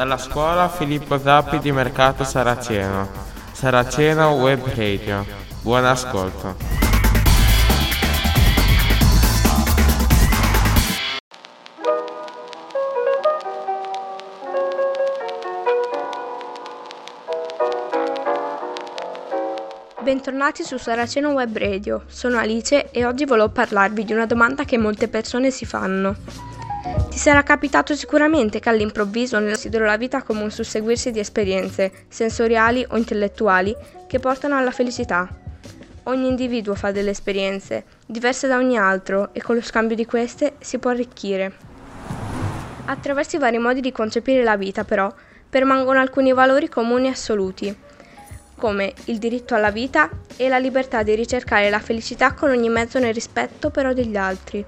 Dalla scuola Filippo Zappi di Mercato Saraceno. Saraceno Web Radio. Buon ascolto. Bentornati su Saraceno Web Radio, sono Alice e oggi volevo parlarvi di una domanda che molte persone si fanno. Ti sarà capitato sicuramente che all'improvviso considero la vita come un susseguirsi di esperienze, sensoriali o intellettuali, che portano alla felicità. Ogni individuo fa delle esperienze, diverse da ogni altro, e con lo scambio di queste si può arricchire. Attraverso i vari modi di concepire la vita, però, permangono alcuni valori comuni assoluti come il diritto alla vita e la libertà di ricercare la felicità con ogni mezzo nel rispetto però degli altri.